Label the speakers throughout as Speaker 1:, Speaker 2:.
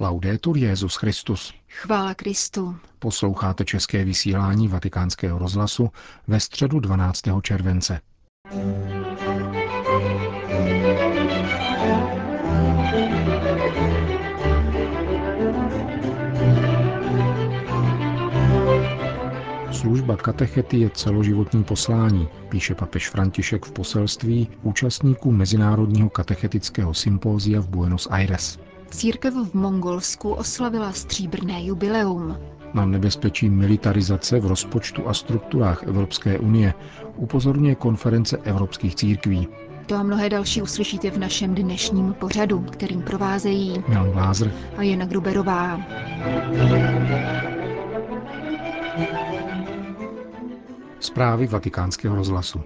Speaker 1: Laudetur Jezus Christus.
Speaker 2: Chvála Kristu.
Speaker 1: Posloucháte české vysílání Vatikánského rozhlasu ve středu 12. července. Služba katechety je celoživotní poslání, píše papež František v poselství účastníků Mezinárodního katechetického sympózia v Buenos Aires.
Speaker 2: Církev v Mongolsku oslavila stříbrné jubileum.
Speaker 1: Na nebezpečí militarizace v rozpočtu a strukturách Evropské unie upozorňuje konference evropských církví.
Speaker 2: To a mnohé další uslyšíte v našem dnešním pořadu, kterým provázejí
Speaker 1: Jan Lázr
Speaker 2: a Jana Gruberová.
Speaker 1: Zprávy vatikánského rozhlasu.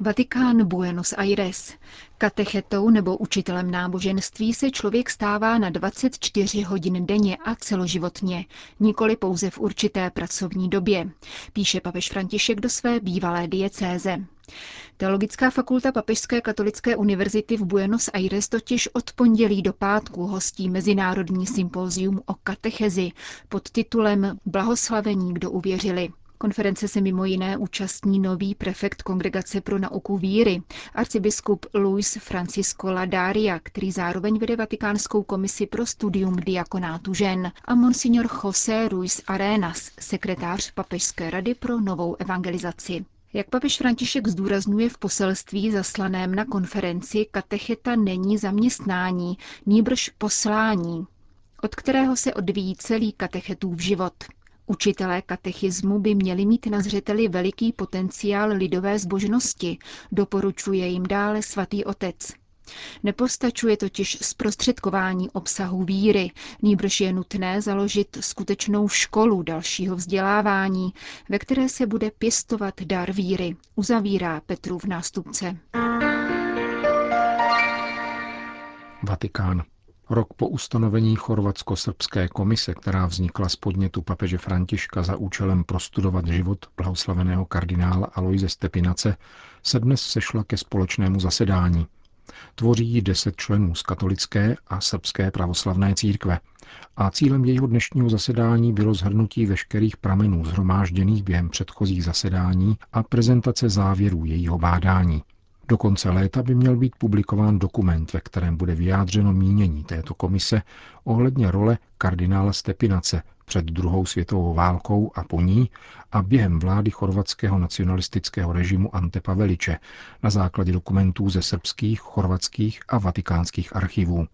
Speaker 2: Vatikán Buenos Aires. Katechetou nebo učitelem náboženství se člověk stává na 24 hodin denně a celoživotně, nikoli pouze v určité pracovní době, píše papež František do své bývalé diecéze. Teologická fakulta Papežské katolické univerzity v Buenos Aires totiž od pondělí do pátku hostí Mezinárodní sympózium o katechezi pod titulem Blahoslavení, kdo uvěřili. Konference se mimo jiné účastní nový prefekt Kongregace pro nauku víry, arcibiskup Luis Francisco Ladaria, který zároveň vede Vatikánskou komisi pro studium diakonátu žen, a monsignor José Ruiz Arenas, sekretář Papežské rady pro novou evangelizaci. Jak papež František zdůrazňuje v poselství zaslaném na konferenci, katecheta není zaměstnání, nýbrž poslání, od kterého se odvíjí celý katechetův život. Učitelé katechismu by měli mít na zřeteli veliký potenciál lidové zbožnosti, doporučuje jim dále svatý otec. Nepostačuje totiž zprostředkování obsahu víry, nýbrž je nutné založit skutečnou školu dalšího vzdělávání, ve které se bude pěstovat dar víry, uzavírá Petrův nástupce.
Speaker 1: Vatikán. Rok po ustanovení Chorvatsko-srbské komise, která vznikla z podnětu papeže Františka za účelem prostudovat život blahoslaveného kardinála Aloise Stepinace, se dnes sešla ke společnému zasedání. Tvoří ji deset členů z katolické a srbské pravoslavné církve a cílem jejího dnešního zasedání bylo zhrnutí veškerých pramenů zhromážděných během předchozích zasedání a prezentace závěrů jejího bádání. Do konce léta by měl být publikován dokument, ve kterém bude vyjádřeno mínění této komise ohledně role kardinála Stepinace před druhou světovou válkou a po ní a během vlády chorvatského nacionalistického režimu Ante Paveliče na základě dokumentů ze srbských, chorvatských a vatikánských archivů.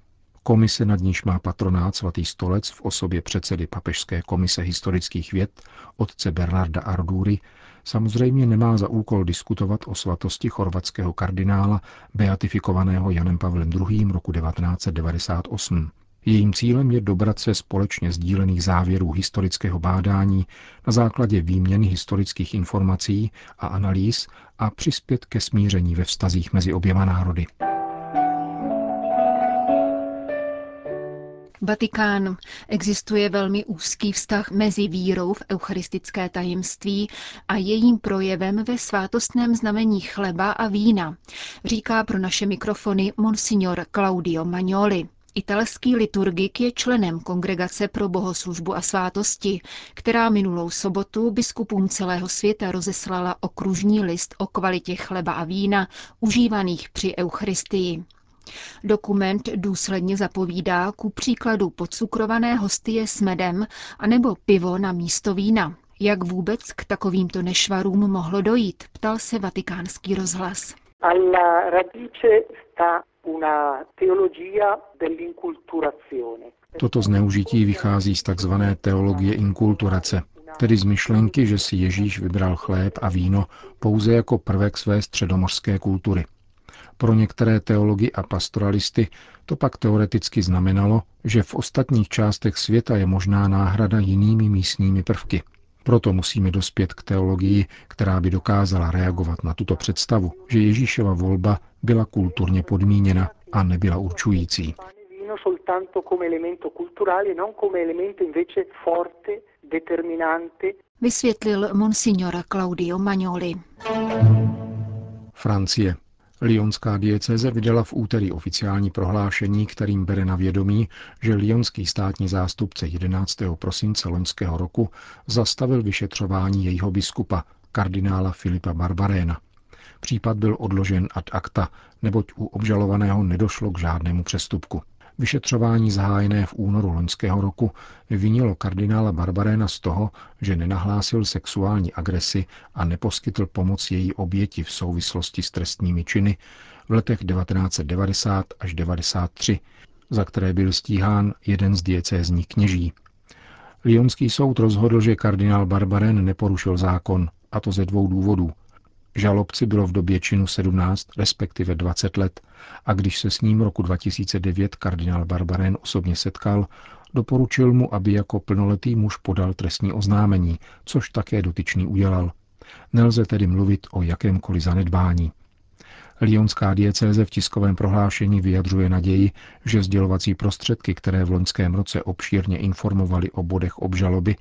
Speaker 1: Komise nad níž má patronát svatý stolec v osobě předsedy Papežské komise historických věd otce Bernarda Ardury samozřejmě nemá za úkol diskutovat o svatosti chorvatského kardinála beatifikovaného Janem Pavlem II. roku 1998. Jejím cílem je dobrat se společně sdílených závěrů historického bádání na základě výměny historických informací a analýz a přispět ke smíření ve vztazích mezi oběma národy.
Speaker 2: Vatikán. Existuje velmi úzký vztah mezi vírou v eucharistické tajemství a jejím projevem ve svátostném znamení chleba a vína, říká pro naše mikrofony monsignor Claudio Magnoli. Italský liturgik je členem Kongregace pro bohoslužbu a svátosti, která minulou sobotu biskupům celého světa rozeslala okružní list o kvalitě chleba a vína užívaných při Eucharistii. Dokument důsledně zapovídá ku příkladu podcukrované hostie s medem anebo pivo na místo vína. Jak vůbec k takovýmto nešvarům mohlo dojít, ptal se vatikánský rozhlas.
Speaker 3: Alla radice sta una teologia dell'inculturazione.
Speaker 1: Toto zneužití vychází z tzv. teologie inkulturace, tedy z myšlenky, že si Ježíš vybral chléb a víno pouze jako prvek své středomořské kultury. Pro některé teology a pastoralisty to pak teoreticky znamenalo, že v ostatních částech světa je možná náhrada jinými místními prvky. Proto musíme dospět k teologii, která by dokázala reagovat na tuto představu, že Ježíšova volba byla kulturně podmíněna a nebyla určující.
Speaker 2: Vysvětlil monsignora Claudio Magnoli.
Speaker 1: Francie. Lyonská diecéze vydala v úterý oficiální prohlášení, kterým bere na vědomí, že lyonský státní zástupce 11. prosince loňského roku zastavil vyšetřování jejího biskupa, kardinála Filipa Barbaréna. Případ byl odložen ad acta, neboť u obžalovaného nedošlo k žádnému přestupku. Vyšetřování zahájené v únoru loňského roku vyvinilo kardinála Barbaréna z toho, že nenahlásil sexuální agresi a neposkytl pomoc její oběti v souvislosti s trestními činy v letech 1990 až 1993, za které byl stíhán jeden z diecézních kněží. Lyonský soud rozhodl, že kardinál Barbarén neporušil zákon, a to ze dvou důvodů. Žalobci bylo v době činu 17, respektive 20 let, a když se s ním roku 2009 kardinál Barbarén osobně setkal, doporučil mu, aby jako plnoletý muž podal trestní oznámení, což také dotyčný udělal. Nelze tedy mluvit o jakémkoliv zanedbání. Lyonská diecéze v tiskovém prohlášení vyjadřuje naději, že sdělovací prostředky, které v loňském roce obšírně informovali o bodech obžaloby,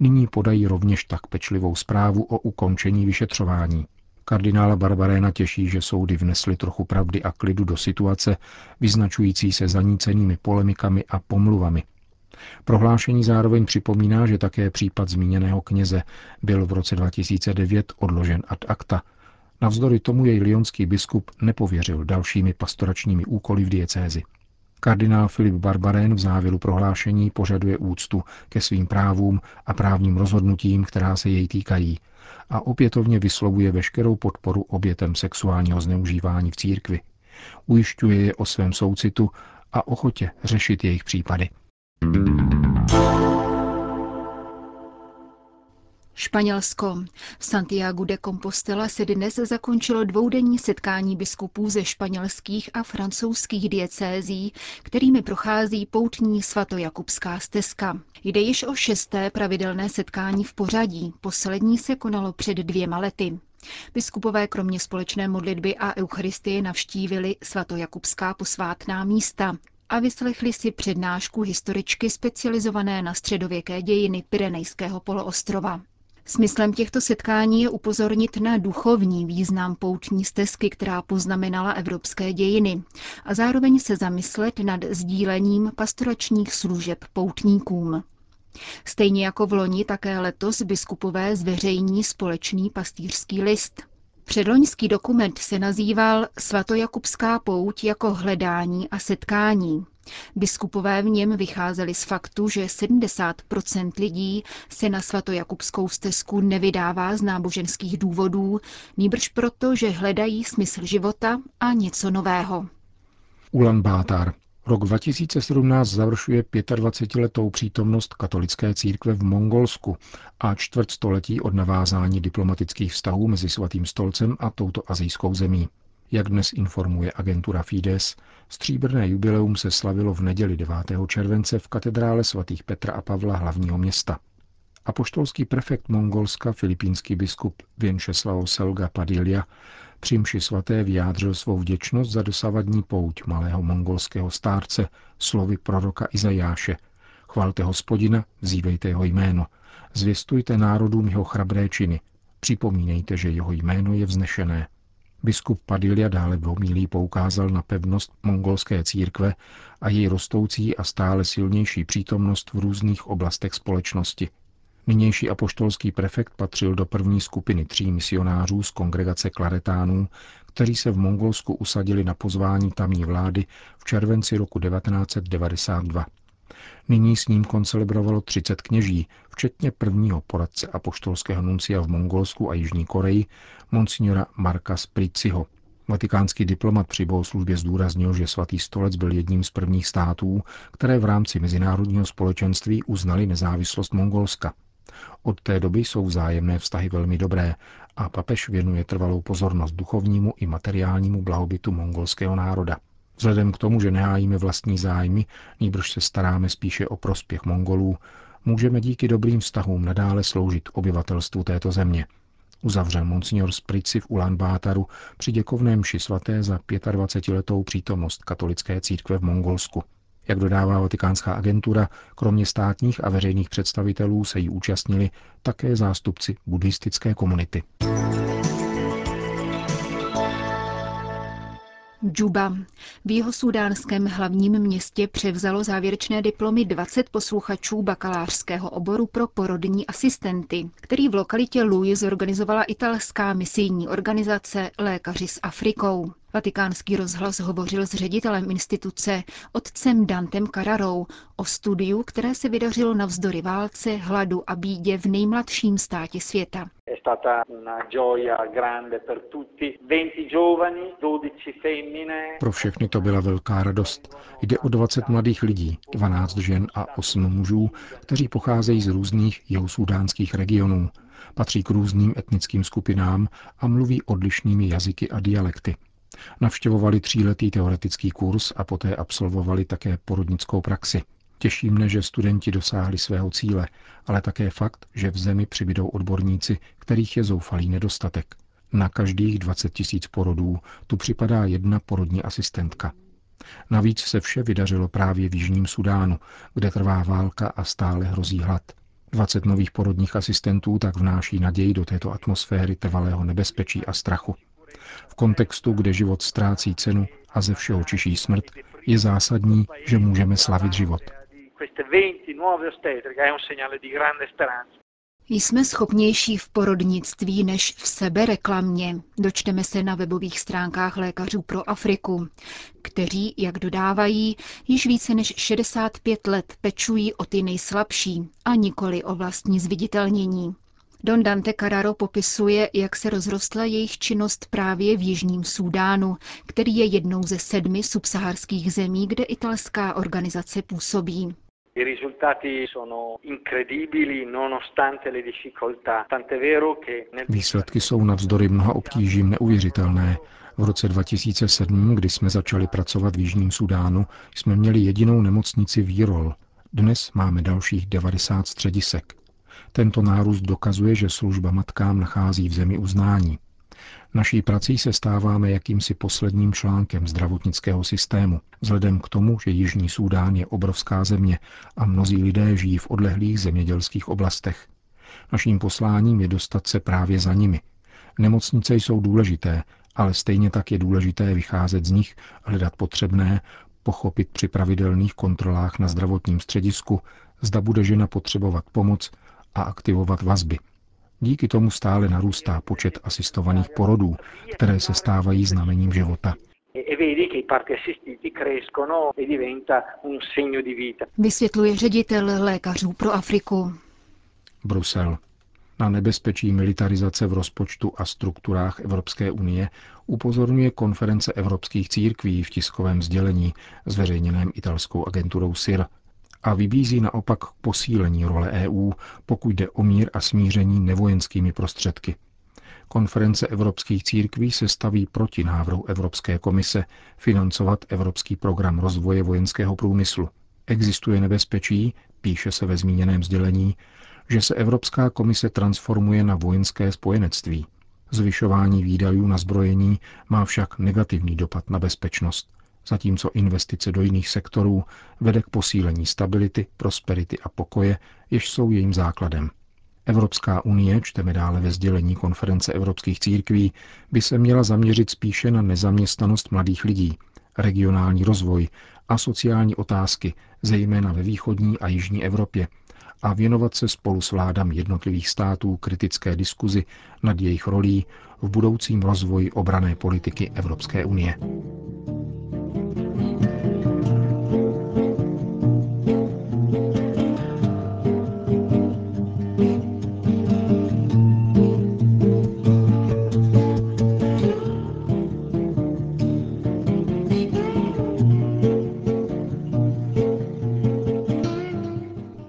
Speaker 1: nyní podají rovněž tak pečlivou zprávu o ukončení vyšetřování. Kardinála Barbaréna těší, že soudy vnesly trochu pravdy a klidu do situace, vyznačující se zanícenými polemikami a pomluvami. Prohlášení zároveň připomíná, že také případ zmíněného kněze byl v roce 2009 odložen ad acta. Navzdory tomu jej lionský biskup nepověřil dalšími pastoračními úkoly v diecézi. Kardinál Filip Barbarén v závěru prohlášení požaduje úctu ke svým právům a právním rozhodnutím, která se jej týkají, a opětovně vyslovuje veškerou podporu obětem sexuálního zneužívání v církvi. Ujišťuje je o svém soucitu a ochotě řešit jejich případy.
Speaker 2: Španělsko. V Santiago de Compostela se dnes zakončilo dvoudenní setkání biskupů ze španělských a francouzských diecézí, kterými prochází poutní svatojakubská stezka. Jde již o šesté pravidelné setkání v pořadí, poslední se konalo před dvěma lety. Biskupové kromě společné modlitby a eucharistie navštívili svatojakubská posvátná místa, a vyslechli si přednášku historičky specializované na středověké dějiny Pyrenejského poloostrova. Smyslem těchto setkání je upozornit na duchovní význam poutní stezky, která poznamenala evropské dějiny, a zároveň se zamyslet nad sdílením pastoračních služeb poutníkům. Stejně jako v loni, také letos biskupové zveřejní společný pastýřský list. Předloňský dokument se nazýval Svatojakubská pouť jako hledání a setkání. Biskupové v něm vycházeli z faktu, že 70% lidí se na svatojakubskou stezku nevydává z náboženských důvodů, nýbrž proto, že hledají smysl života a něco nového.
Speaker 1: Ulan Bátar. Rok 2017 završuje 25-letou přítomnost katolické církve v Mongolsku a čtvrtstoletí od navázání diplomatických vztahů mezi Svatým stolcem a touto azijskou zemí. Jak dnes informuje agentura Fides, stříbrné jubileum se slavilo v neděli 9. července v katedrále svatých Petra a Pavla hlavního města. Apoštolský prefekt Mongolska, filipínský biskup Věnšeslao Selga Padilja, při mši svaté vyjádřil svou vděčnost za dosavadní pouť malého mongolského stárce slovy proroka Izajáše. Chvalte hospodina, vzívejte jeho jméno, zvěstujte národům jeho chrabré činy, připomínejte, že jeho jméno je vznešené. Biskup Padilja dále v homílí poukázal na pevnost mongolské církve a její rostoucí a stále silnější přítomnost v různých oblastech společnosti. Nynější apoštolský prefekt patřil do první skupiny tří misionářů z kongregace klaretánů, kteří se v Mongolsku usadili na pozvání tamní vlády v červenci roku 1992. Nyní s ním koncelebrovalo 30 kněží, včetně prvního poradce apoštolského nuncia v Mongolsku a Jižní Koreji, monsignora Marka Spriciho. Vatikánský diplomat při bohoslužbě zdůraznil, že svatý stolec byl jedním z prvních států, které v rámci mezinárodního společenství uznali nezávislost Mongolska. Od té doby jsou vzájemné vztahy velmi dobré a papež věnuje trvalou pozornost duchovnímu i materiálnímu blahobytu mongolského národa. Vzhledem k tomu, že nehájíme vlastní zájmy, nýbrž se staráme spíše o prospěch Mongolů, můžeme díky dobrým vztahům nadále sloužit obyvatelstvu této země. Uzavřel monsignor Sprici v Ulan Bátaru při děkovném mši svaté za 25-letou přítomnost katolické církve v Mongolsku. Jak dodává vatikánská agentura, kromě státních a veřejných představitelů se jí účastnili také zástupci buddhistické komunity.
Speaker 2: Džuba. V jeho sudánském hlavním městě převzalo závěrečné diplomy 20 posluchačů bakalářského oboru pro porodní asistenty, který v lokalitě Louis zorganizovala italská misijní organizace Lékaři s Afrikou. Vatikánský rozhlas hovořil s ředitelem instituce, otcem Dantem Cararou, o studiu, které se vydařilo navzdory válce, hladu a bídě v nejmladším státě světa.
Speaker 1: Pro všechny to byla velká radost. Jde o 20 mladých lidí, 12 žen a 8 mužů, kteří pocházejí z různých jihousudánských regionů. Patří k různým etnickým skupinám a mluví odlišnými jazyky a dialekty. Navštěvovali tříletý teoretický kurz a poté absolvovali také porodnickou praxi. Těší mne, že studenti dosáhli svého cíle, ale také fakt, že v zemi přibydou odborníci, kterých je zoufalý nedostatek. Na každých 20 tisíc porodů tu připadá jedna porodní asistentka. Navíc se vše vydařilo právě v Jižním Sudánu, kde trvá válka a stále hrozí hlad. 20 nových porodních asistentů tak vnáší naději do této atmosféry trvalého nebezpečí a strachu. V kontextu, kde život ztrácí cenu a ze všeho čiší smrt, je zásadní, že můžeme slavit život.
Speaker 2: Jsme schopnější v porodnictví než v sebereklamě, dočteme se na webových stránkách lékařů pro Afriku, kteří, jak dodávají, již více než 65 let pečují o ty nejslabší a nikoli o vlastní zviditelnění. Don Dante Carraro popisuje, jak se rozrostla jejich činnost právě v Jižním Súdánu, který je jednou ze sedmi subsaharských zemí, kde italská organizace působí.
Speaker 1: Výsledky jsou navzdory mnoha obtížím neuvěřitelné. V roce 2007, kdy jsme začali pracovat v Jižním Sudánu, jsme měli jedinou nemocnici Výrol. Dnes máme dalších 90 středisek. Tento nárůst dokazuje, že služba matkám nachází v zemi uznání. Naší prací se stáváme jakýmsi posledním článkem zdravotnického systému, vzhledem k tomu, že Jižní Súdán je obrovská země a mnozí lidé žijí v odlehlých zemědělských oblastech. Naším posláním je dostat se právě za nimi. Nemocnice jsou důležité, ale stejně tak je důležité vycházet z nich, hledat potřebné, pochopit při pravidelných kontrolách na zdravotním středisku, zda bude žena potřebovat pomoc a aktivovat vazby. Díky tomu stále narůstá počet asistovaných porodů, které se stávají znamením života.
Speaker 2: Vysvětluje ředitel lékařů pro Afriku.
Speaker 1: Brusel. Na nebezpečí militarizace v rozpočtu a strukturách Evropské unie upozorňuje konference evropských církví v tiskovém sdělení zveřejněném italskou agenturou SIR a vybízí naopak k posílení role EU, pokud jde o mír a smíření nevojenskými prostředky. Konference evropských církví se staví proti návrhu Evropské komise financovat Evropský program rozvoje vojenského průmyslu. Existuje nebezpečí, píše se ve zmíněném sdělení, že se Evropská komise transformuje na vojenské spojenectví. Zvyšování výdajů na zbrojení má však negativní dopad na bezpečnost zatímco investice do jiných sektorů vede k posílení stability, prosperity a pokoje, jež jsou jejím základem. Evropská unie, čteme dále ve sdělení konference evropských církví, by se měla zaměřit spíše na nezaměstnanost mladých lidí, regionální rozvoj a sociální otázky, zejména ve východní a jižní Evropě, a věnovat se spolu s vládami jednotlivých států kritické diskuzi nad jejich rolí v budoucím rozvoji obrané politiky Evropské unie.